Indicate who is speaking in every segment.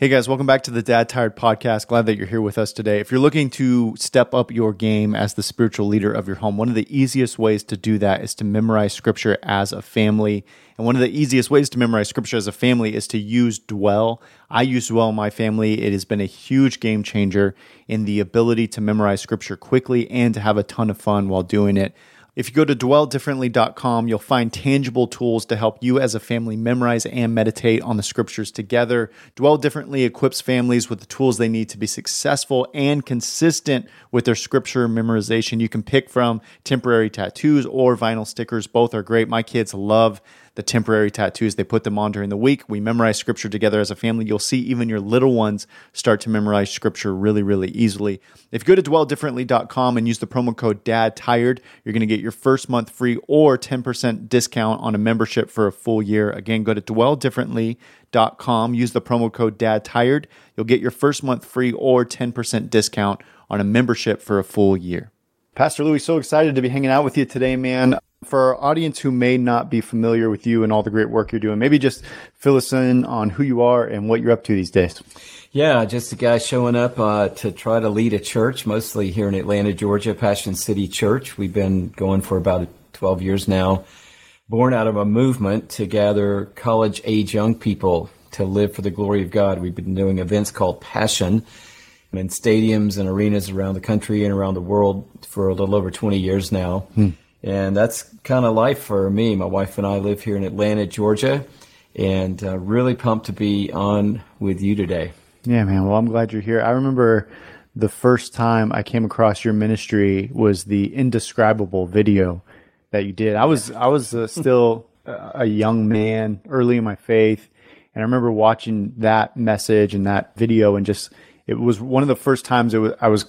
Speaker 1: Hey guys, welcome back to the Dad Tired podcast. Glad that you're here with us today. If you're looking to step up your game as the spiritual leader of your home, one of the easiest ways to do that is to memorize scripture as a family. And one of the easiest ways to memorize scripture as a family is to use Dwell. I use Dwell in my family. It has been a huge game changer in the ability to memorize scripture quickly and to have a ton of fun while doing it. If you go to dwelldifferently.com, you'll find tangible tools to help you as a family memorize and meditate on the scriptures together. Dwell Differently equips families with the tools they need to be successful and consistent with their scripture memorization. You can pick from temporary tattoos or vinyl stickers. Both are great. My kids love the temporary tattoos. They put them on during the week. We memorize scripture together as a family. You'll see even your little ones start to memorize scripture really, really easily. If you go to dwelldifferently.com and use the promo code Dad Tired, you're going to get your first month free or 10% discount on a membership for a full year. Again, go to dwelldifferently.com, use the promo code Dad Tired. You'll get your first month free or 10% discount on a membership for a full year. Pastor Louie, so excited to be hanging out with you today, man. For our audience who may not be familiar with you and all the great work you're doing, maybe just fill us in on who you are and what you're up to these days.
Speaker 2: Yeah, just a guy showing up uh, to try to lead a church, mostly here in Atlanta, Georgia, Passion City Church. We've been going for about 12 years now, born out of a movement to gather college age young people to live for the glory of God. We've been doing events called Passion in stadiums and arenas around the country and around the world for a little over 20 years now. Hmm. And that's kind of life for me. My wife and I live here in Atlanta, Georgia, and uh, really pumped to be on with you today.
Speaker 1: Yeah, man. Well, I'm glad you're here. I remember the first time I came across your ministry was the indescribable video that you did. I was I was uh, still a young man, early in my faith, and I remember watching that message and that video, and just it was one of the first times it was I was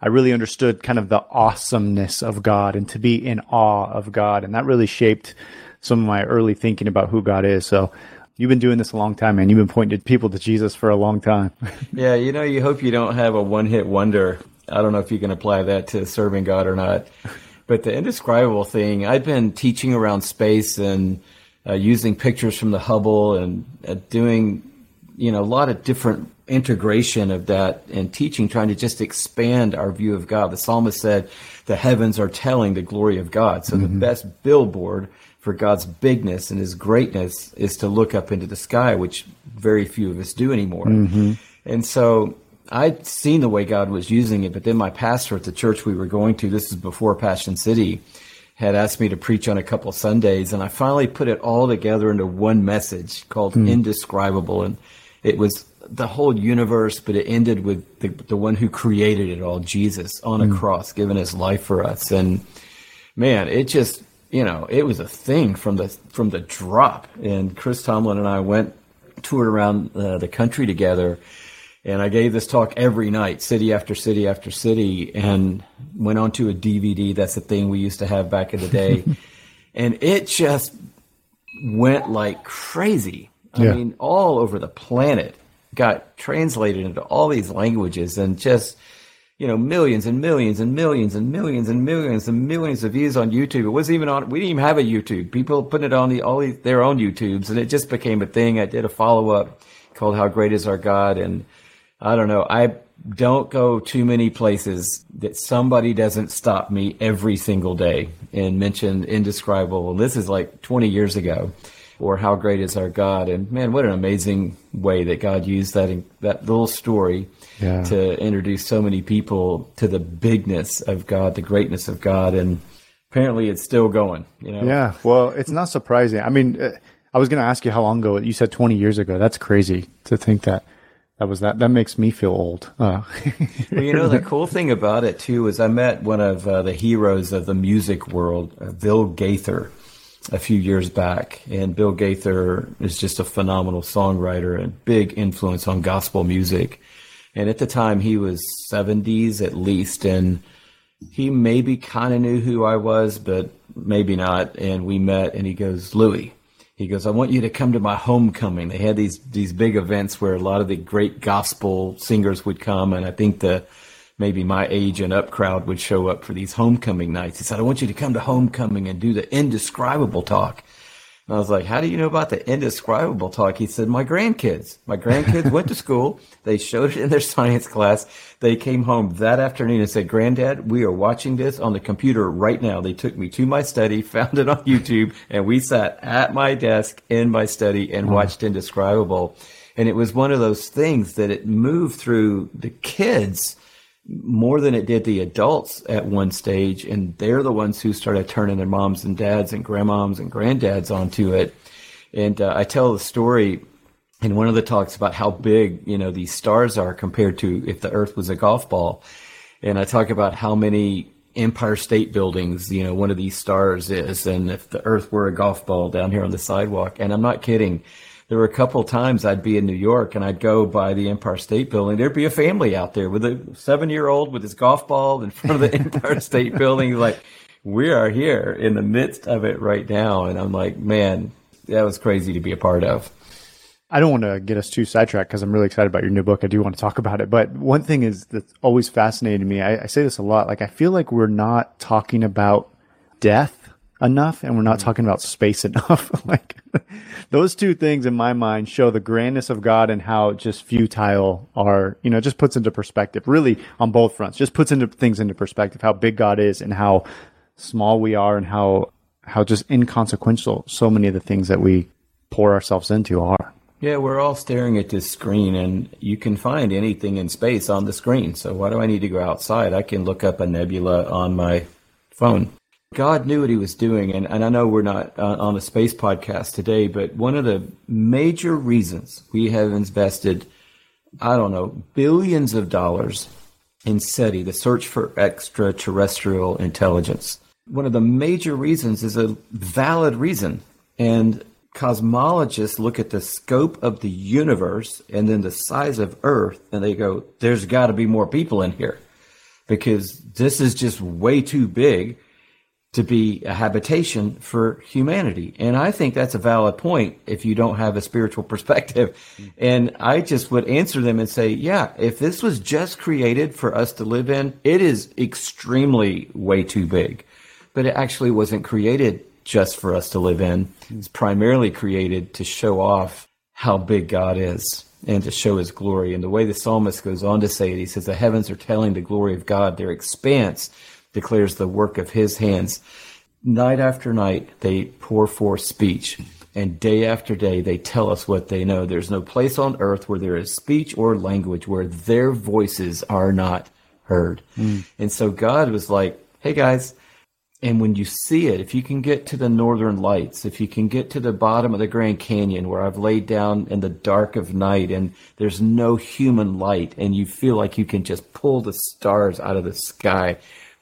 Speaker 1: I really understood kind of the awesomeness of God and to be in awe of God. And that really shaped some of my early thinking about who God is. So you've been doing this a long time, man. You've been pointing people to Jesus for a long time.
Speaker 2: yeah, you know, you hope you don't have a one hit wonder. I don't know if you can apply that to serving God or not. But the indescribable thing, I've been teaching around space and uh, using pictures from the Hubble and uh, doing, you know, a lot of different integration of that and teaching, trying to just expand our view of God. The psalmist said, The heavens are telling the glory of God. So mm-hmm. the best billboard for God's bigness and his greatness is to look up into the sky, which very few of us do anymore. Mm-hmm. And so I'd seen the way God was using it, but then my pastor at the church we were going to, this is before Passion City, had asked me to preach on a couple Sundays, and I finally put it all together into one message called mm. Indescribable. And it was the whole universe, but it ended with the, the one who created it all, Jesus, on a mm. cross, giving his life for us. And man, it just, you know, it was a thing from the from the drop. And Chris Tomlin and I went toured around uh, the country together, and I gave this talk every night, city after city after city, and went on to a DVD. That's the thing we used to have back in the day, and it just went like crazy. I yeah. mean, all over the planet got translated into all these languages and just you know millions and millions and millions and millions and millions and millions of views on YouTube. It wasn't even on. We didn't even have a YouTube. People putting it on the all these, their own YouTubes, and it just became a thing. I did a follow up called "How Great Is Our God," and I don't know. I don't go too many places that somebody doesn't stop me every single day and mention indescribable. And this is like 20 years ago or how great is our God. And man, what an amazing way that God used that that little story yeah. to introduce so many people to the bigness of God, the greatness of God, and apparently it's still going. You know?
Speaker 1: Yeah. Well, it's not surprising. I mean, uh, I was going to ask you how long ago. You said 20 years ago. That's crazy to think that. That was that. That makes me feel old. Uh.
Speaker 2: well, you know, the cool thing about it too is I met one of uh, the heroes of the music world, uh, Bill Gaither a few years back. And Bill Gaither is just a phenomenal songwriter and big influence on gospel music. And at the time, he was 70s at least. And he maybe kind of knew who I was, but maybe not. And we met, and he goes, Louie, he goes, I want you to come to my homecoming. They had these these big events where a lot of the great gospel singers would come, and I think the maybe my age and up crowd would show up for these homecoming nights. He said, I want you to come to homecoming and do the indescribable talk. And I was like, how do you know about the indescribable talk? He said, my grandkids. My grandkids went to school. They showed it in their science class. They came home that afternoon and said, Granddad, we are watching this on the computer right now. They took me to my study, found it on YouTube, and we sat at my desk in my study and mm. watched Indescribable. And it was one of those things that it moved through the kids more than it did the adults at one stage, and they're the ones who started turning their moms and dads and grandmoms and granddads onto it. And uh, I tell the story in one of the talks about how big you know these stars are compared to if the Earth was a golf ball, and I talk about how many Empire State Buildings, you know, one of these stars is, and if the Earth were a golf ball down here on the sidewalk, and I'm not kidding there were a couple times I'd be in New York and I'd go by the Empire State Building. There'd be a family out there with a seven year old with his golf ball in front of the Empire State Building. Like, we are here in the midst of it right now. And I'm like, man, that was crazy to be a part of.
Speaker 1: I don't want to get us too sidetracked because I'm really excited about your new book. I do want to talk about it. But one thing is that's always fascinated me. I, I say this a lot. Like, I feel like we're not talking about death enough and we're not mm. talking about space enough. like those two things in my mind show the grandness of God and how just futile are, you know, just puts into perspective really on both fronts, just puts into things into perspective, how big God is and how small we are and how, how just inconsequential so many of the things that we pour ourselves into are.
Speaker 2: Yeah, we're all staring at this screen and you can find anything in space on the screen. So why do I need to go outside? I can look up a nebula on my phone. God knew what he was doing. And, and I know we're not uh, on a space podcast today, but one of the major reasons we have invested, I don't know, billions of dollars in SETI, the search for extraterrestrial intelligence. One of the major reasons is a valid reason. And cosmologists look at the scope of the universe and then the size of Earth, and they go, there's got to be more people in here because this is just way too big to be a habitation for humanity. And I think that's a valid point if you don't have a spiritual perspective. And I just would answer them and say, yeah, if this was just created for us to live in, it is extremely way too big. But it actually wasn't created just for us to live in. It's primarily created to show off how big God is and to show his glory. And the way the psalmist goes on to say it, he says, the heavens are telling the glory of God, their expanse declares the work of his hands. Night after night, they pour forth speech, and day after day, they tell us what they know. There's no place on earth where there is speech or language where their voices are not heard. Mm. And so God was like, hey guys, and when you see it, if you can get to the northern lights, if you can get to the bottom of the Grand Canyon where I've laid down in the dark of night and there's no human light and you feel like you can just pull the stars out of the sky,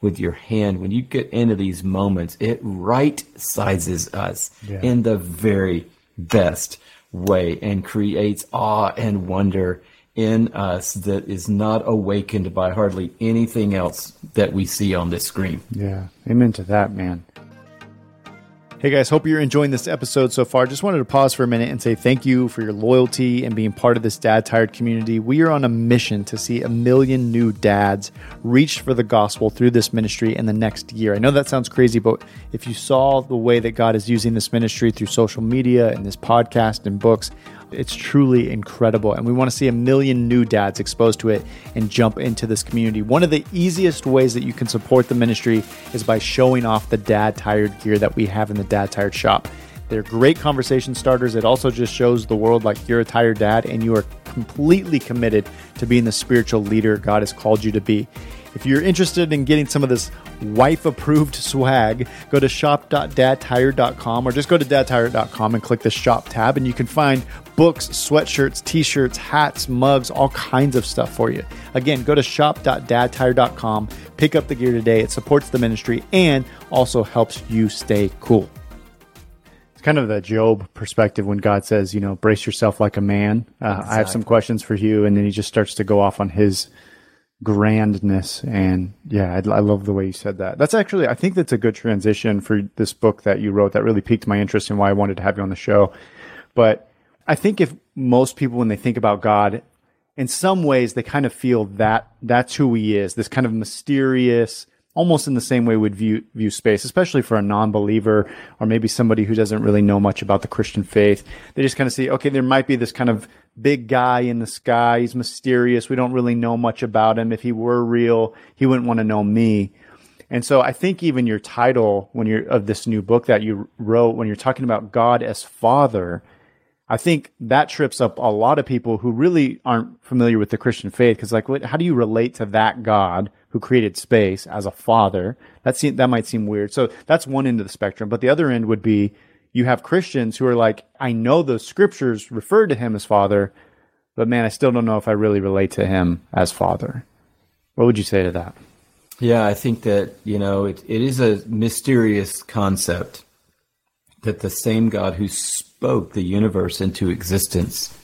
Speaker 2: with your hand, when you get into these moments, it right sizes us yeah. in the very best way and creates awe and wonder in us that is not awakened by hardly anything else that we see on this screen.
Speaker 1: Yeah. Amen to that, man. Hey guys, hope you're enjoying this episode so far. Just wanted to pause for a minute and say thank you for your loyalty and being part of this Dad Tired community. We are on a mission to see a million new dads reached for the gospel through this ministry in the next year. I know that sounds crazy, but if you saw the way that God is using this ministry through social media and this podcast and books, it's truly incredible. And we want to see a million new dads exposed to it and jump into this community. One of the easiest ways that you can support the ministry is by showing off the dad tired gear that we have in the dad tired shop. They're great conversation starters. It also just shows the world like you're a tired dad and you are completely committed to being the spiritual leader God has called you to be. If you're interested in getting some of this wife approved swag, go to shop.dadtired.com or just go to dadtired.com and click the shop tab, and you can find books, sweatshirts, t shirts, hats, mugs, all kinds of stuff for you. Again, go to shop.dadtired.com, pick up the gear today. It supports the ministry and also helps you stay cool It's kind of the Job perspective when God says, you know, brace yourself like a man. Uh, exactly. I have some questions for you. And then he just starts to go off on his grandness and yeah I, I, love the way you said that that's actually i think that's a good transition for this book that you wrote that really piqued my interest and why i wanted to have you on the show but i think if most people when they think about god in some ways they kind of feel that that's who he is this kind of mysterious almost in the same way we'd view view space, especially for a non-believer or maybe somebody who doesn't really know much about the Christian faith. They just kind of see, okay, there might be this kind of big guy in the sky. He's mysterious. We don't really know much about him. If he were real, he wouldn't want to know me. And so I think even your title when you're of this new book that you wrote when you're talking about God as Father, I think that trips up a lot of people who really aren't familiar with the Christian faith because like what, how do you relate to that God who created space as a father? That seem, that might seem weird. So that's one end of the spectrum, but the other end would be you have Christians who are like I know the scriptures refer to him as father, but man, I still don't know if I really relate to him as father. What would you say to that?
Speaker 2: Yeah, I think that, you know, it, it is a mysterious concept that the same God who spoke the universe into existence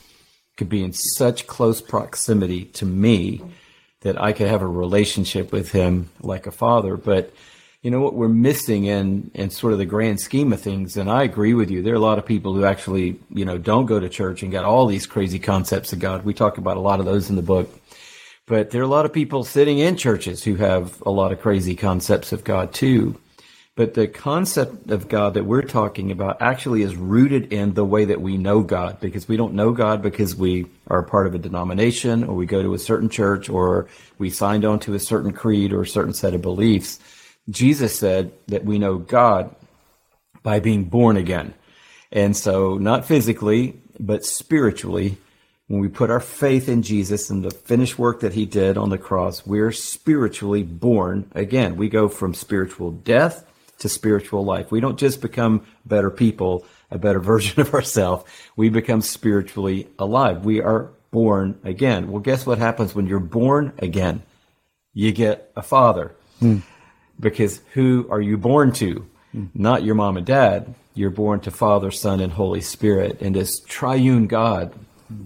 Speaker 2: could be in such close proximity to me that I could have a relationship with him like a father. But you know what we're missing in in sort of the grand scheme of things, and I agree with you. There are a lot of people who actually, you know, don't go to church and got all these crazy concepts of God. We talk about a lot of those in the book. But there are a lot of people sitting in churches who have a lot of crazy concepts of God too. But the concept of God that we're talking about actually is rooted in the way that we know God because we don't know God because we are part of a denomination or we go to a certain church or we signed on to a certain creed or a certain set of beliefs. Jesus said that we know God by being born again. And so not physically, but spiritually, when we put our faith in Jesus and the finished work that he did on the cross, we're spiritually born again. We go from spiritual death to spiritual life. We don't just become better people, a better version of ourselves. We become spiritually alive. We are born again. Well, guess what happens when you're born again? You get a father. Hmm. Because who are you born to? Hmm. Not your mom and dad. You're born to Father, Son, and Holy Spirit. And this triune God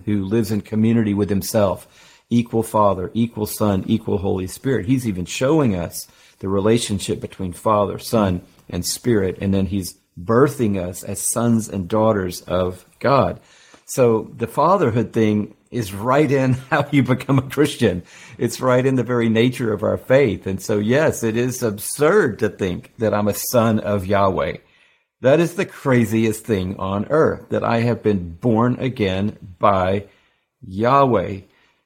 Speaker 2: who lives in community with himself, equal Father, equal Son, equal Holy Spirit. He's even showing us the relationship between Father, Son, and Spirit, and then he's birthing us as sons and daughters of God. So the fatherhood thing is right in how you become a Christian. It's right in the very nature of our faith. And so, yes, it is absurd to think that I'm a son of Yahweh. That is the craziest thing on earth that I have been born again by Yahweh,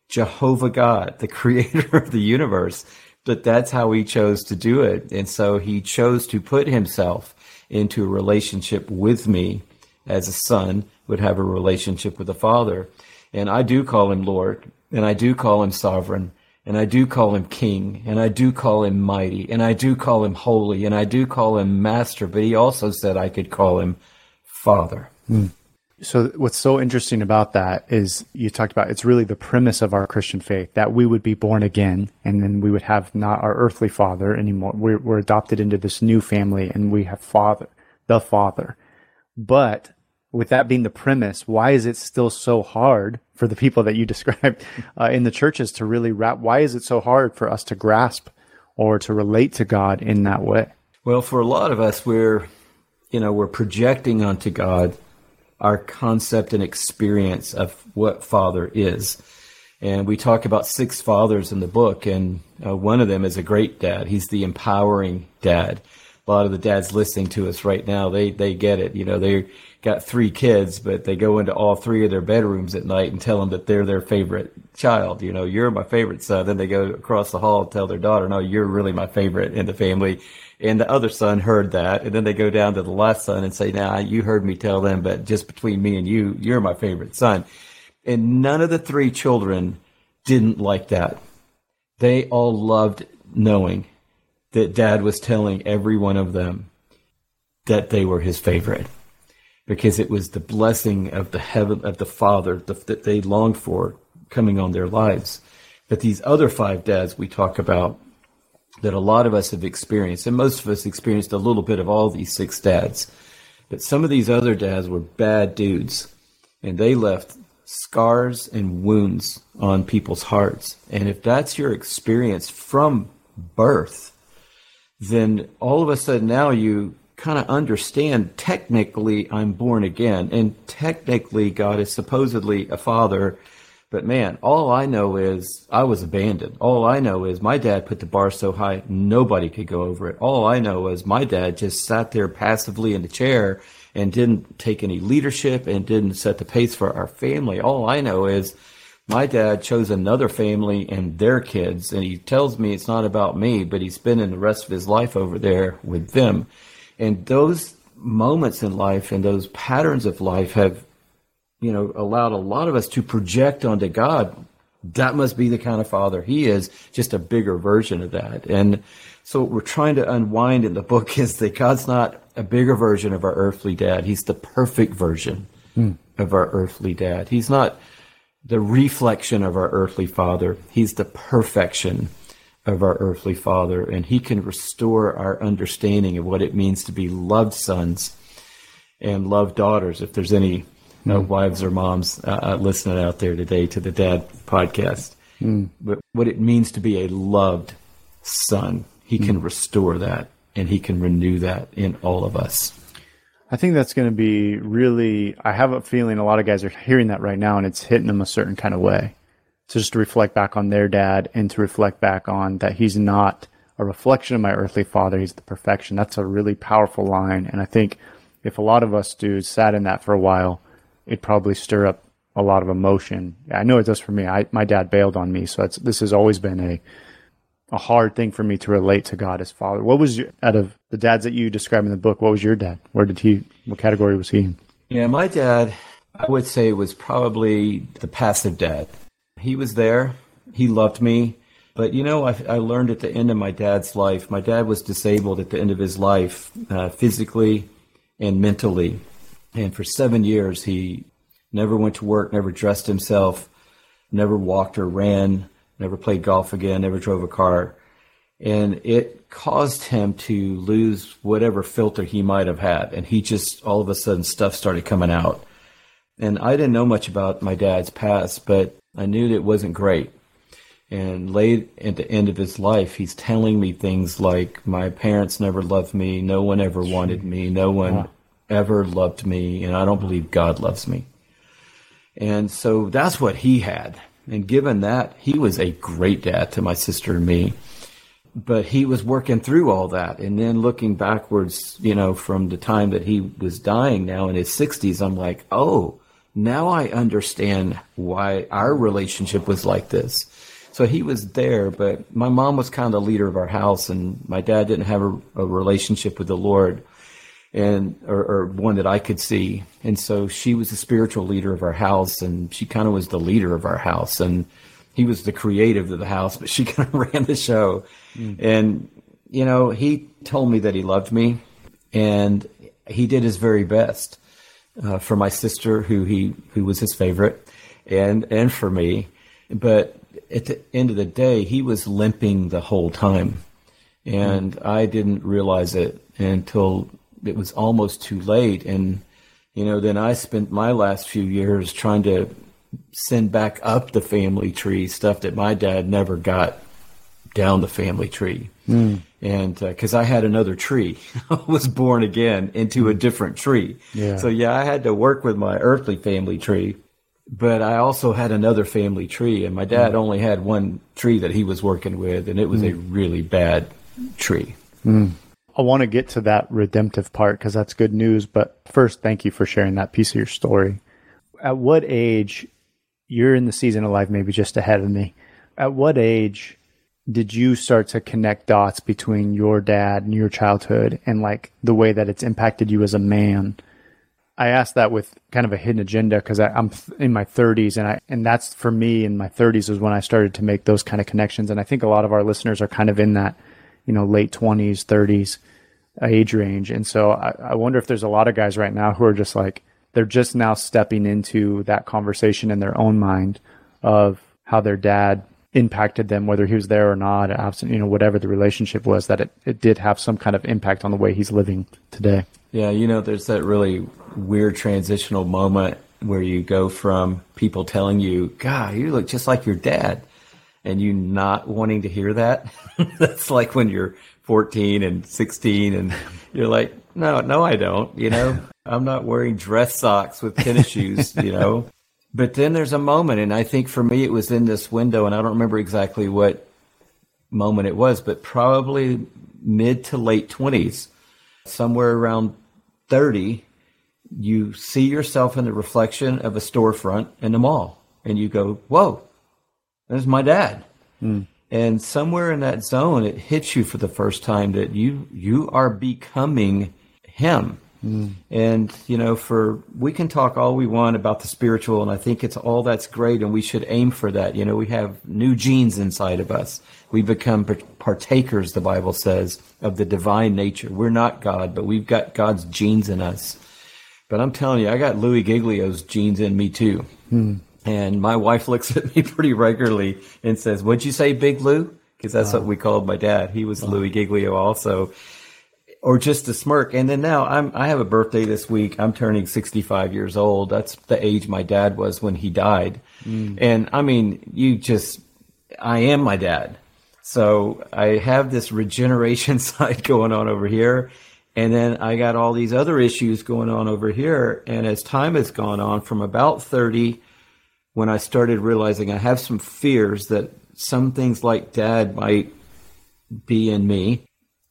Speaker 2: Jehovah God, the creator of the universe. But that's how he chose to do it. And so he chose to put himself into a relationship with me as a son would have a relationship with a father. And I do call him Lord, and I do call him sovereign, and I do call him king, and I do call him mighty, and I do call him holy, and I do call him master, but he also said I could call him father. Mm.
Speaker 1: So, what's so interesting about that is you talked about it's really the premise of our Christian faith that we would be born again and then we would have not our earthly father anymore. We're, we're adopted into this new family and we have father, the father. But with that being the premise, why is it still so hard for the people that you described uh, in the churches to really wrap? Why is it so hard for us to grasp or to relate to God in that way?
Speaker 2: Well, for a lot of us, we're, you know, we're projecting onto God our concept and experience of what Father is. And we talk about six fathers in the book, and uh, one of them is a great dad. He's the empowering dad. A lot of the dads listening to us right now, they they get it. You know, they got three kids, but they go into all three of their bedrooms at night and tell them that they're their favorite child. You know, you're my favorite son. Then they go across the hall and tell their daughter, no, you're really my favorite in the family. And the other son heard that. And then they go down to the last son and say, nah, you heard me tell them, but just between me and you, you're my favorite son. And none of the three children didn't like that. They all loved knowing that dad was telling every one of them that they were his favorite because it was the blessing of the heaven of the Father that they longed for coming on their lives. But these other five dads we talk about that a lot of us have experienced, and most of us experienced a little bit of all these six dads. But some of these other dads were bad dudes, and they left scars and wounds on people's hearts. And if that's your experience from birth, then all of a sudden now you kind of understand technically I'm born again, and technically God is supposedly a father, But man, all I know is I was abandoned. All I know is my dad put the bar so high nobody could go over it. All I know is my dad just sat there passively in the chair and didn't take any leadership and didn't set the pace for our family. All I know is my dad chose another family and their kids, and he tells me it's not about me, but he's spending the rest of his life over there with them. And those moments in life and those patterns of life have you know, allowed a lot of us to project onto God. That must be the kind of father he is, just a bigger version of that. And so what we're trying to unwind in the book is that God's not a bigger version of our earthly dad. He's the perfect version mm. of our earthly dad. He's not the reflection of our earthly father. He's the perfection of our earthly father. And he can restore our understanding of what it means to be loved sons and loved daughters. If there's any mm. wives or moms uh, uh, listening out there today to the Dad podcast. Mm. But what it means to be a loved son, he mm. can restore that and he can renew that in all of us.
Speaker 1: I think that's going to be really. I have a feeling a lot of guys are hearing that right now, and it's hitting them a certain kind of way. So just to reflect back on their dad and to reflect back on that he's not a reflection of my earthly father; he's the perfection. That's a really powerful line, and I think if a lot of us do sat in that for a while, it'd probably stir up a lot of emotion. I know it does for me. I, my dad bailed on me, so this has always been a a hard thing for me to relate to God as Father. What was your, out of the dads that you describe in the book? What was your dad? Where did he? What category was he in?
Speaker 2: Yeah, my dad, I would say, was probably the passive dad. He was there. He loved me. But you know, I, I, learned at the end of my dad's life. My dad was disabled at the end of his life, uh, physically and mentally. And for seven years, he never went to work, never dressed himself, never walked or ran, never played golf again, never drove a car. And it caused him to lose whatever filter he might have had. And he just, all of a sudden, stuff started coming out. And I didn't know much about my dad's past, but I knew that it wasn't great. And late at the end of his life, he's telling me things like, My parents never loved me. No one ever wanted me. No one ever loved me, and I don't believe God loves me. And so that's what he had. And given that, he was a great dad to my sister and me. But he was working through all that. And then looking backwards, you know, from the time that he was dying now in his 60s, I'm like, oh, now I understand why our relationship was like this. So he was there, but my mom was kind of the leader of our house, and my dad didn't have a, a relationship with the Lord and or, or, one that I could see. And so she was the spiritual leader of our house, and she kind of was the leader of our house. And he was the creative of the house, but she kind of ran the show. Mm. And you know, he told me that he loved me, and he did his very best uh, for my sister, who he who was his favorite, and and for me. But at the end of the day, he was limping the whole time, and mm. I didn't realize it until it was almost too late. And, you know, then I spent my last few years trying to send back up the family tree stuff that my dad never got down the family tree. Mm. And because uh, I had another tree, I was born again into a different tree. Yeah. So, yeah, I had to work with my earthly family tree, but I also had another family tree. And my dad mm. only had one tree that he was working with, and it was mm. a really bad tree.
Speaker 1: I want to get to that redemptive part because that's good news. But first, thank you for sharing that piece of your story. At what age, you're in the season of life, maybe just ahead of me. At what age did you start to connect dots between your dad and your childhood and like the way that it's impacted you as a man? I asked that with kind of a hidden agenda because I'm in my 30s, and I and that's for me in my 30s is when I started to make those kind of connections. And I think a lot of our listeners are kind of in that you know, late 20s, 30s age range. And so I, I wonder if there's a lot of guys right now who are just like, they're just now stepping into that conversation in their own mind of how their dad impacted them, whether he was there or not, absent, you know, whatever the relationship was, that it, it did have some kind of impact on the way he's living today.
Speaker 2: Yeah, you know, there's that really weird transitional moment where you go from people telling you, God, you look just like your dad, and you not wanting to hear that. That's like when you're 14 and 16 and you're like, no, no, I don't. You know, I'm not wearing dress socks with tennis shoes, you know. but then there's a moment, and I think for me it was in this window, and I don't remember exactly what moment it was, but probably mid to late 20s, somewhere around 30, you see yourself in the reflection of a storefront in the mall, and you go, Whoa, there's my dad. Mm. And somewhere in that zone, it hits you for the first time that you you are becoming him. Mm. And, you know, for we can talk all we want about the spiritual, and I think it's all that's great, and we should aim for that. You know, we have new genes inside of us. We become partakers, the Bible says, of the divine nature. We're not God, but we've got God's genes in us. But I'm telling you, I got Louis Giglio's genes in me too. Mm. And my wife looks at me pretty regularly and says, What'd you say, Big Lou? Because that's what we called my dad. He was Louis Giglio also or just a smirk. And then now I'm I have a birthday this week. I'm turning 65 years old. That's the age my dad was when he died. Mm. And I mean, you just I am my dad. So I have this regeneration side going on over here. And then I got all these other issues going on over here. And as time has gone on, from about 30, when I started realizing I have some fears that some things like dad might be in me,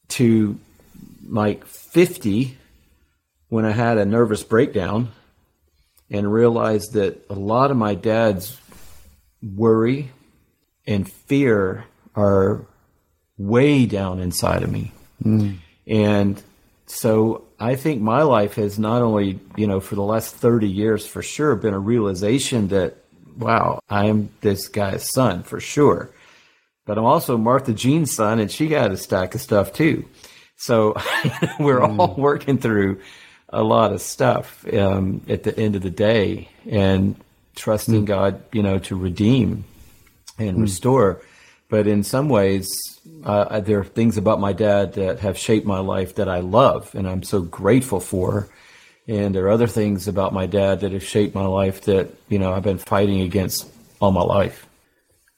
Speaker 2: to like 50 when I had a nervous breakdown and realized that a lot of my dad's worry and fear are way down inside of me. Mm. And so I think my life has not only, you know, for the last 30 years for sure been a realization that, wow, I am this guy's son for sure. But I'm also Martha Jean's son and she got a stack of stuff too. So we're mm. all working through a lot of stuff um, at the end of the day and trusting mm. God, you know, to redeem and mm. restore. But in some ways, uh, there are things about my dad that have shaped my life that I love and I'm so grateful for. And there are other things about my dad that have shaped my life that, you know, I've been fighting against all my life.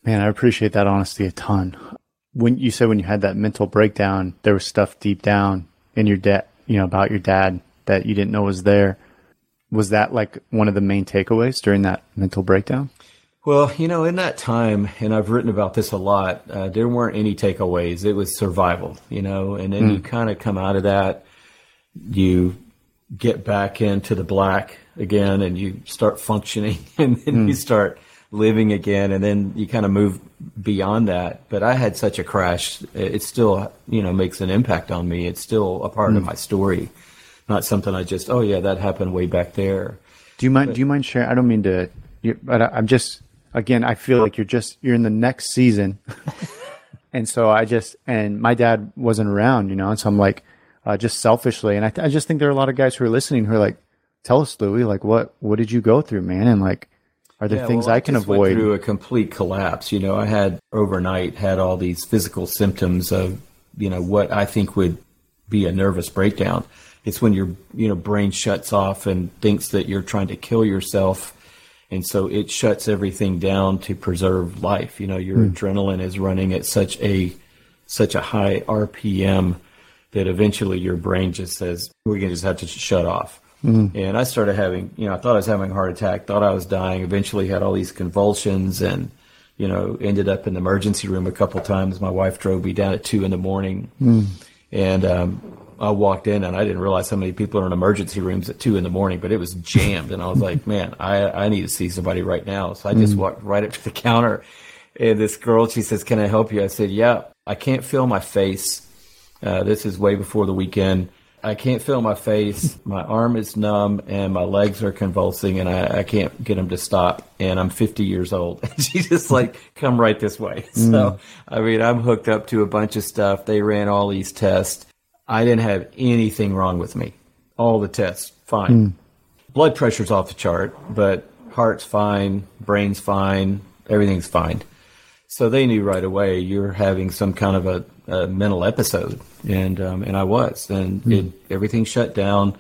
Speaker 1: Man, I appreciate that honesty a ton when you said when you had that mental breakdown, there was stuff deep down in your dad, you know, about your dad that you didn't know was there. Was that like one of the main takeaways during that mental breakdown?
Speaker 2: Well, you know, in that time, and I've written about this a lot, uh, there weren't any takeaways. It was survival, you know, and then mm. you kind of come out of that, you get back into the black again, and you start functioning, and then mm. you start living again, and then you kind of move beyond that. But I had such a crash; it still, you know, makes an impact on me. It's still a part mm. of my story, not something I just, oh yeah, that happened way back there.
Speaker 1: Do you mind? But, do you mind sharing? I don't mean to, but I'm just again. I feel like you're just you're in the next season, and so I just and my dad wasn't around, you know, and so I'm like, uh, just selfishly, and I, I just think there are a lot of guys who are listening who are like, tell us, Louie, like what what did you go through, man, and like are there yeah, things well, I can avoid?
Speaker 2: Went through a complete collapse. You know, I had overnight had all these physical symptoms of you know what I think would be a nervous breakdown. It's when your you know brain shuts off and thinks that you're trying to kill yourself, and so it shuts everything down to preserve life. You know, your mm. adrenaline is running at such a such a high RPM that eventually your brain just says we're going to just have to shut off. Mm-hmm. And I started having, you know, I thought I was having a heart attack, thought I was dying, eventually had all these convulsions and, you know, ended up in the emergency room a couple times. My wife drove me down at two in the morning. Mm. And, um, I walked in and I didn't realize how many people are in emergency rooms at two in the morning, but it was jammed. And I was like, man, I, I need to see somebody right now. So I just mm. walked right up to the counter and this girl, she says, can I help you? I said, yeah, I can't feel my face. Uh, this is way before the Weeknd. I can't feel my face. My arm is numb and my legs are convulsing and I, I can't get them to stop. And I'm 50 years old. And she just like, come right this way. Mm. So, I mean, I'm hooked up to a bunch of stuff. They ran all these tests. I didn't have anything wrong with me. All the tests, fine. Mm. Blood pressure's off the chart, but heart's fine, brain's fine, everything's fine. So they knew right away you're having some kind of a, a mental episode, and um, and I was, and mm. it, everything shut down.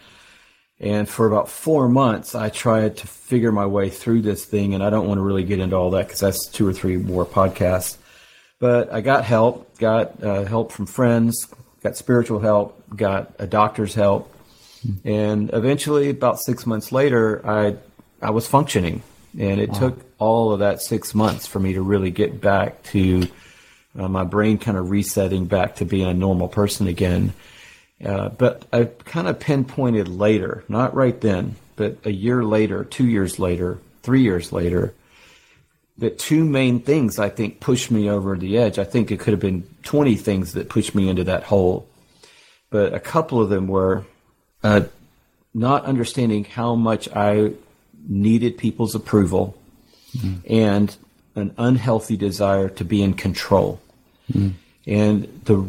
Speaker 2: And for about four months, I tried to figure my way through this thing, and I don't want to really get into all that because that's two or three more podcasts. But I got help, got uh, help from friends, got spiritual help, got a doctor's help, mm. and eventually, about six months later, I I was functioning And it wow. took all of that six months for me to really get back to uh, my brain kind of resetting back to being a normal person again. Uh, but I kind of pinpointed later, not right then, but a year later, two years later, three years later, that two main things I think pushed me over the edge. I think it could have been 20 things that pushed me into that hole, but a couple of them were uh, not understanding how much I needed people's approval mm-hmm. and an unhealthy desire to be in control. And the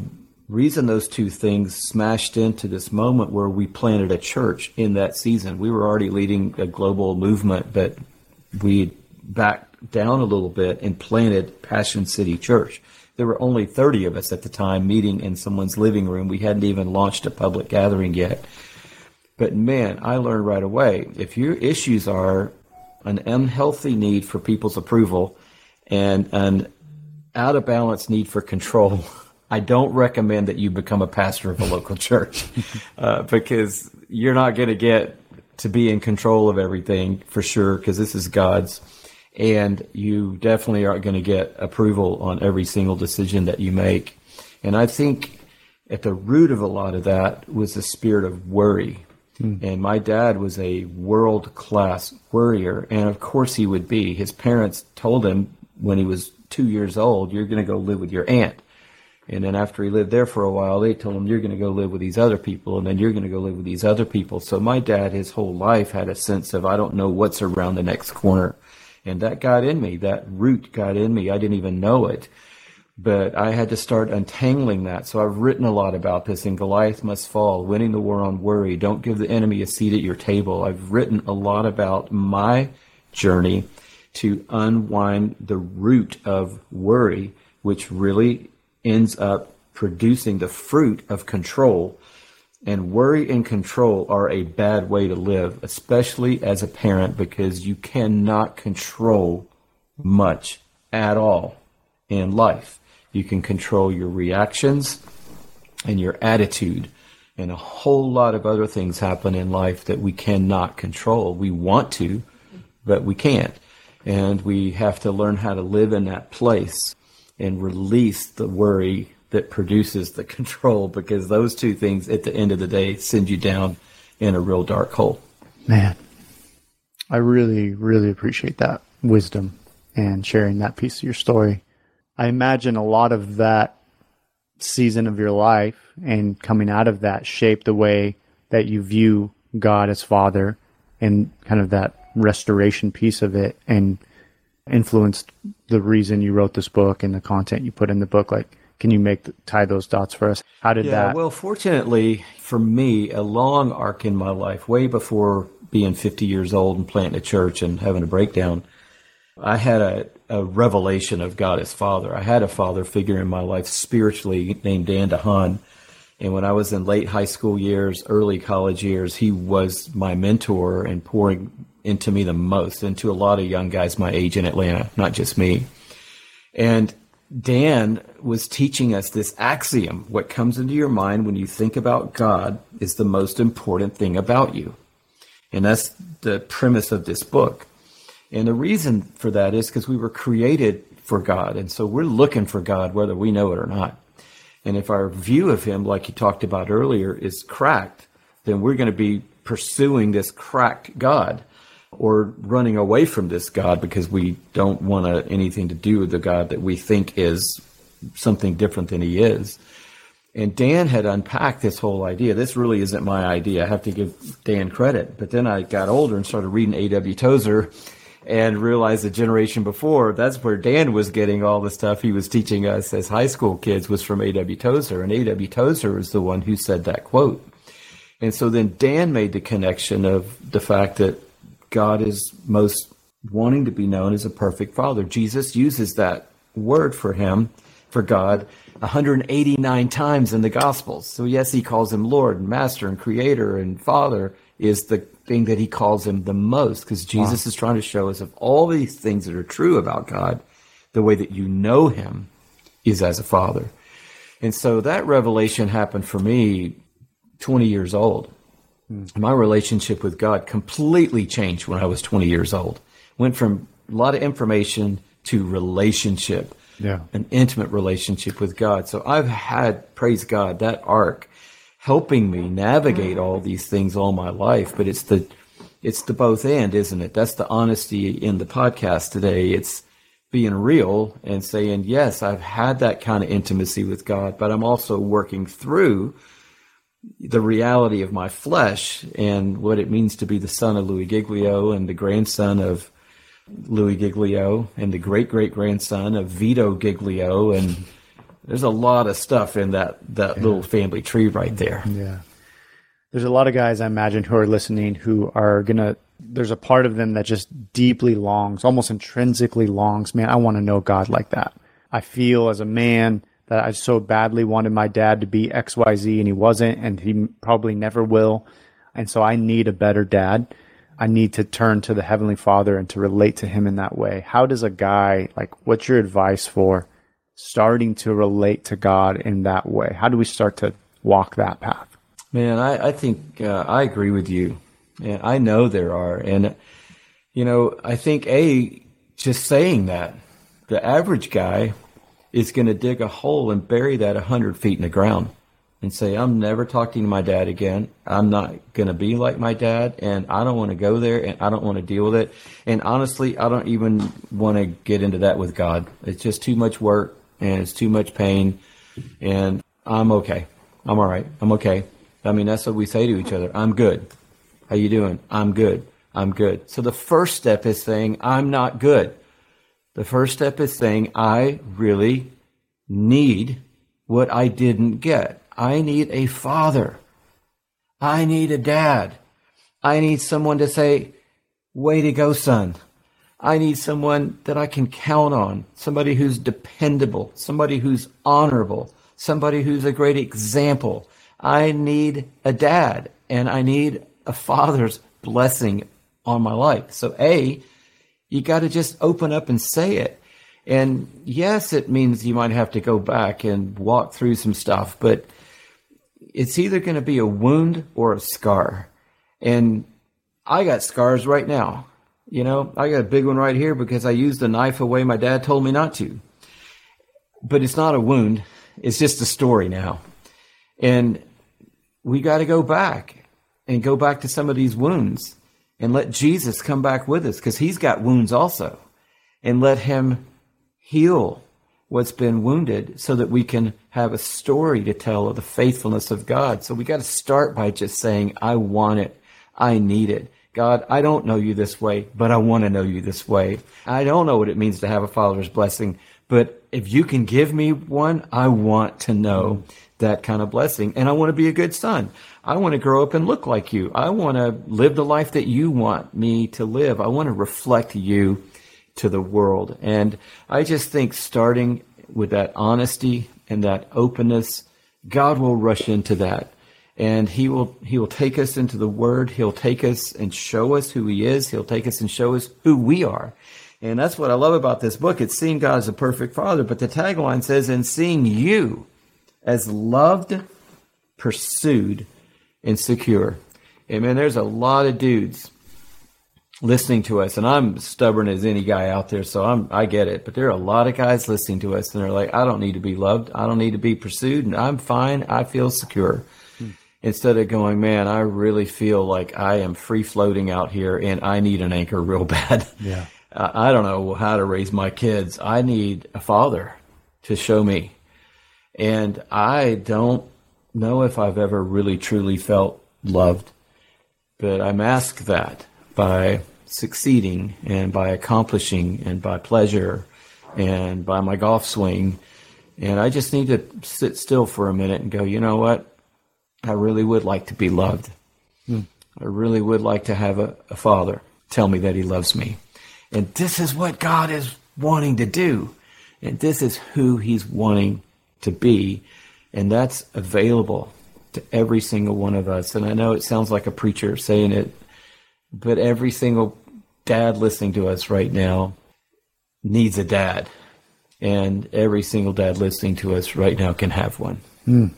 Speaker 2: reason those two things smashed into this moment where we planted a church in that season, we were already leading a global movement, but we backed down a little bit and planted Passion City Church. There were only 30 of us at the time meeting in someone's living room. We hadn't even launched a public gathering yet. But man, I learned right away if your issues are an unhealthy need for people's approval and an out of balance need for control, I don't recommend that you become a pastor of a local church uh, because you're not going to get to be in control of everything for sure because this is God's. And you definitely aren't going to get approval on every single decision that you make. And I think at the root of a lot of that was the spirit of worry Mm. And my dad was a world class worrier. And of course he would be. His parents told him when he was two years old, you're going to go live with your aunt. And then after he lived there for a while, they told him, you're going to go live with these other people. And then you're going to go live with these other people. So my dad, his whole life had a sense of, I don't know what's around the next corner. And that got in me. That root got in me. I didn't even know it but I had to start untangling that. So I've written a lot about this in Goliath Must Fall, Winning the War on Worry, Don't Give the Enemy a Seat at Your Table. I've written a lot about my journey to unwind the root of worry, which really ends up producing the fruit of control. And worry and control are a bad way to live, especially as a parent, because you cannot control much at all in life. You can control your reactions and your attitude. And a whole lot of other things happen in life that we cannot control. We want to, but we can't. And we have to learn how to live in that place and release the worry that produces the control because those two things at the end of the day send you down in a real dark hole.
Speaker 1: Man, I really, really appreciate that wisdom and sharing that piece of your story. I imagine a lot of that season of your life and coming out of that shaped the way that you view God as Father and kind of that restoration piece of it and influenced the reason you wrote this book and the content you put in the book like can you make tie those dots for us how did
Speaker 2: yeah,
Speaker 1: that
Speaker 2: well fortunately for me a long arc in my life way before being 50 years old and planting a church and having a breakdown i had a a revelation of God as Father. I had a father figure in my life spiritually named Dan DeHaan. And when I was in late high school years, early college years, he was my mentor and pouring into me the most, into a lot of young guys my age in Atlanta, not just me. And Dan was teaching us this axiom what comes into your mind when you think about God is the most important thing about you. And that's the premise of this book. And the reason for that is because we were created for God. And so we're looking for God whether we know it or not. And if our view of Him, like you talked about earlier, is cracked, then we're going to be pursuing this cracked God or running away from this God because we don't want anything to do with the God that we think is something different than He is. And Dan had unpacked this whole idea. This really isn't my idea. I have to give Dan credit. But then I got older and started reading A.W. Tozer and realized the generation before that's where Dan was getting all the stuff he was teaching us as high school kids was from A.W. Tozer. And A.W. Tozer is the one who said that quote. And so then Dan made the connection of the fact that God is most wanting to be known as a perfect father. Jesus uses that word for him, for God, 189 times in the Gospels. So, yes, he calls him Lord and Master and Creator and Father, is the thing that he calls him the most because Jesus wow. is trying to show us of all these things that are true about God, the way that you know him is as a father. And so that revelation happened for me 20 years old. Mm. My relationship with God completely changed when I was 20 years old. went from a lot of information to relationship,
Speaker 1: Yeah.
Speaker 2: an intimate relationship with God. So I've had, praise God, that arc helping me navigate all these things all my life. But it's the, it's the both and, isn't it? That's the honesty in the podcast today. It's being real and saying, yes, I've had that kind of intimacy with God, but I'm also working through the reality of my flesh and what it means to be the son of Louis Giglio and the grandson of Louis Giglio and the great great grandson of Vito Giglio and there's a lot of stuff in that that little family tree right there.
Speaker 1: Yeah. There's a lot of guys I imagine who are listening who are going to there's a part of them that just deeply longs, almost intrinsically longs, man, I want to know God like that. I feel as a man that I so badly wanted my dad to be XYZ and he wasn't and he probably never will. And so I need a better dad. I need to turn to the heavenly father and to relate to him in that way. How does a guy like what's your advice for starting to relate to God in that way? How do we start to walk that path?
Speaker 2: Man, I, I think uh, I agree with you. And I know there are. And, you know, I think, A, just saying that, the average guy is going to dig a hole and bury that 100 feet in the ground and say, I'm never talking to my dad again. I'm not going to be like my dad. And I don't want to go there and I don't want to deal with it. And honestly, I don't even want to get into that with God. It's just too much work and it's too much pain. And I'm okay. I'm all right. I'm okay. I mean, that's what we say to each other. I'm good. How you doing? I'm good. I'm good. So the first step is saying, I'm not good. The first step is saying, I really need what I didn't get. I need a father. I need a dad. I need someone to say, way to go, son. I need someone that I can count on, somebody who's dependable, somebody who's honorable, somebody who's a great example. I need a dad and I need a father's blessing on my life. So, A, you got to just open up and say it. And yes, it means you might have to go back and walk through some stuff, but it's either going to be a wound or a scar. And I got scars right now. You know, I got a big one right here because I used the knife away my dad told me not to. But it's not a wound, it's just a story now. And we got to go back and go back to some of these wounds and let Jesus come back with us because he's got wounds also. And let him heal what's been wounded so that we can have a story to tell of the faithfulness of God. So we got to start by just saying, I want it. I need it. God, I don't know you this way, but I want to know you this way. I don't know what it means to have a father's blessing, but if you can give me one, I want to know mm-hmm. that kind of blessing. And I want to be a good son. I want to grow up and look like you. I want to live the life that you want me to live. I want to reflect you to the world. And I just think starting with that honesty and that openness, God will rush into that. And he will he will take us into the word. He'll take us and show us who he is. He'll take us and show us who we are. And that's what I love about this book. It's seeing God as a perfect father, but the tagline says, and seeing you as loved, pursued, and secure. Amen. There's a lot of dudes listening to us, and I'm stubborn as any guy out there, so I'm I get it. But there are a lot of guys listening to us, and they're like, I don't need to be loved, I don't need to be pursued, and I'm fine. I feel secure. Hmm. Instead of going, man, I really feel like I am free floating out here, and I need an anchor real bad.
Speaker 1: Yeah.
Speaker 2: I don't know how to raise my kids. I need a father to show me, and I don't know if I've ever really truly felt loved, but I mask that by succeeding and by accomplishing and by pleasure and by my golf swing. And I just need to sit still for a minute and go, you know what? I really would like to be loved. Hmm. I really would like to have a, a father tell me that he loves me. And this is what God is wanting to do. And this is who he's wanting to be. And that's available to every single one of us. And I know it sounds like a preacher saying it, but every single dad listening to us right now needs a dad. And every single dad listening to us right now can have one.
Speaker 1: Mm,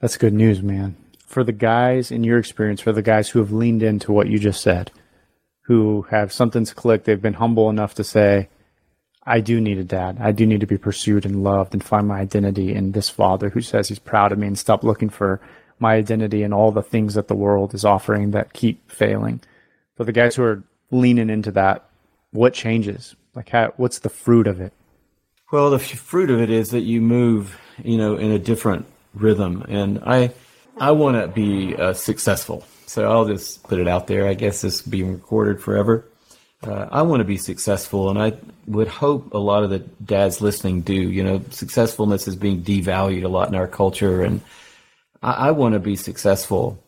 Speaker 1: that's good news, man. For the guys, in your experience, for the guys who have leaned into what you just said, who have something's clicked. They've been humble enough to say, I do need a dad. I do need to be pursued and loved and find my identity in this father who says he's proud of me and stop looking for my identity in all the things that the world is offering that keep failing. For the guys who are leaning into that, what changes? Like, how, what's the fruit of it?
Speaker 2: Well, the fruit of it is that you move, you know, in a different rhythm. And I, I want to be uh, successful. So I'll just put it out there. I guess this being recorded forever uh, I want to be successful, and I would hope a lot of the dads listening do. You know, successfulness is being devalued a lot in our culture, and I, I want to be successful.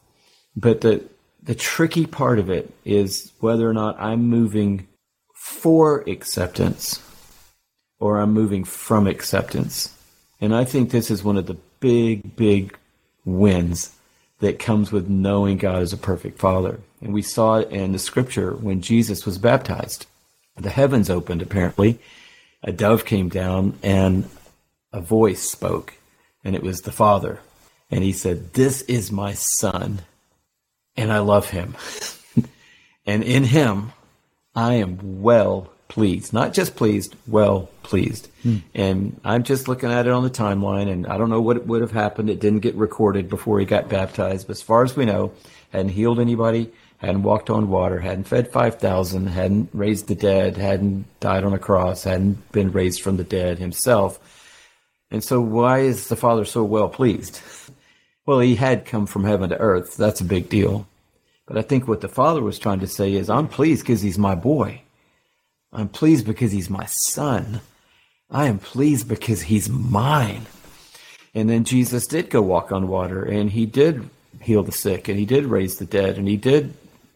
Speaker 2: But the the tricky part of it is whether or not I'm moving for acceptance or I'm moving from acceptance. And I think this is one of the big, big wins that comes with knowing God as a perfect Father. And we saw it in the scripture when Jesus was baptized. The heavens opened, apparently. A dove came down and a voice spoke, and it was the Father. And he said, This is my Son, and I love him. and in him, I am well pleased. Not just pleased, well pleased. Hmm. And I'm just looking at it on the timeline, and I don't know what would have happened. It didn't get recorded before he got baptized, but as far as we know, hadn't healed anybody, hadn't walked on water, hadn't fed 5,000, hadn't raised the dead, hadn't died on a cross, hadn't been raised from the dead himself. And so, why is the Father so well pleased? Well, he had come from heaven to earth. That's a big deal. But I think what the Father was trying to say is, I'm pleased because he's my boy. I'm pleased because he's my son. I am pleased because he's mine. And then Jesus did go walk on water and he did heal the sick and he did raise the dead and he did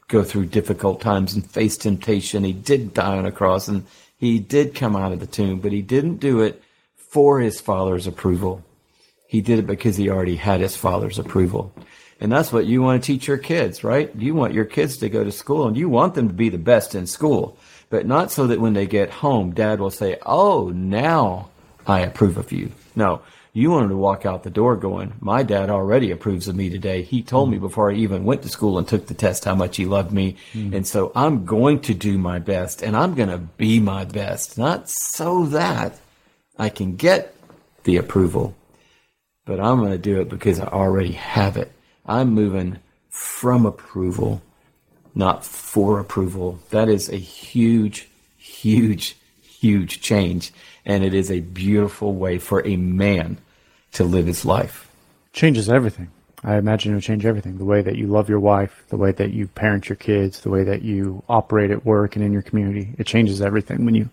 Speaker 2: go through difficult times and face temptation. He did die on a cross and he did come out of the tomb, but he didn't do it for his father's approval. He did it because he already had his father's approval. And that's what you want to teach your kids, right? You want your kids to go to school and you want them to be the best in school, but not so that when they get home, dad will say, Oh, now I approve of you. No, you wanted to walk out the door going, My dad already approves of me today. He told me before I even went to school and took the test how much he loved me. Mm. And so I'm going to do my best and I'm going to be my best, not so that I can get the approval, but I'm going to do it because I already have it. I'm moving from approval, not for approval. That is a huge, huge, huge change. And it is a beautiful way for a man to live his life.
Speaker 1: Changes everything. I imagine it'll change everything. The way that you love your wife, the way that you parent your kids, the way that you operate at work and in your community. It changes everything when you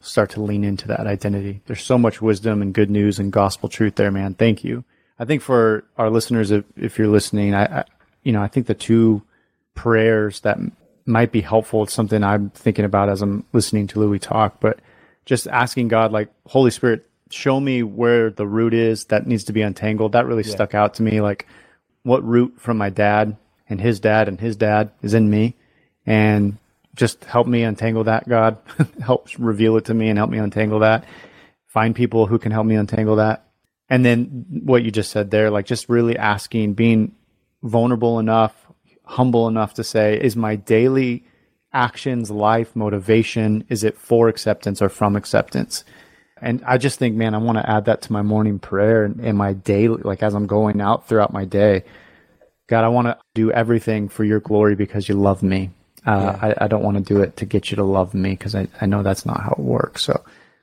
Speaker 1: start to lean into that identity. There's so much wisdom and good news and gospel truth there, man. Thank you. I think for our listeners, if, if you're listening, I, I, you know, I think the two prayers that might be helpful. It's something I'm thinking about as I'm listening to Louie talk, but just asking God, like, Holy Spirit, show me where the root is that needs to be untangled. That really yeah. stuck out to me. Like what root from my dad and his dad and his dad is in me. And just help me untangle that, God. help reveal it to me and help me untangle that. Find people who can help me untangle that. And then what you just said there, like just really asking, being vulnerable enough, humble enough to say, is my daily actions, life, motivation, is it for acceptance or from acceptance? And I just think, man, I want to add that to my morning prayer and, my daily, like as I'm going out throughout my day. God, I want to do everything for your glory because you love me. Uh, yeah. I, I, don't want to do it to get you to love me because I, I know that's not how it works. So,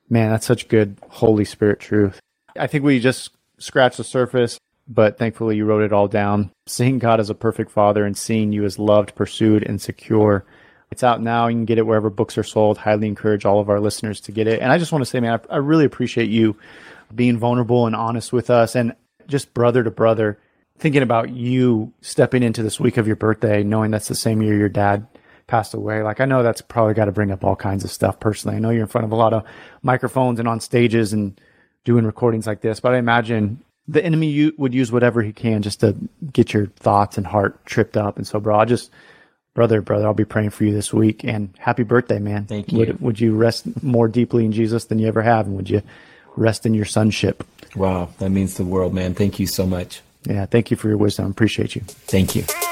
Speaker 1: man, that's such good Holy Spirit truth. I think we just scratched the surface, but thankfully you wrote it all down. Seeing God as a perfect father and seeing you as loved, pursued, and secure it's out now. You can get it wherever books are sold. Highly encourage all of our listeners to get it. And I just want to say, man, I, I really appreciate you being vulnerable and honest with us and just brother to brother, thinking about you stepping into this week of your birthday, knowing that's the same year your dad passed away. Like, I know that's probably got to bring up all kinds of stuff personally. I know you're in front of a lot of microphones and on stages and doing recordings like this, but I imagine the enemy would use whatever he can just to get your thoughts and heart tripped up. And so, bro, I just brother, brother, I'll be praying for you this week. And happy birthday, man.
Speaker 2: Thank you.
Speaker 1: Would, would you rest more deeply in Jesus than you ever have? And would you rest in your sonship?
Speaker 2: Wow, that means the world, man. Thank you so much.
Speaker 1: Yeah, thank you for your wisdom. Appreciate you.
Speaker 2: Thank you.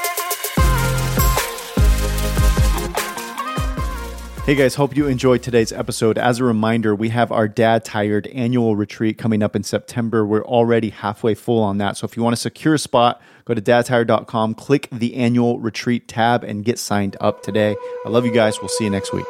Speaker 1: Hey guys, hope you enjoyed today's episode. As a reminder, we have our Dad Tired annual retreat coming up in September. We're already halfway full on that. So if you want to secure a spot, go to dadtired.com, click the annual retreat tab, and get signed up today. I love you guys. We'll see you next week.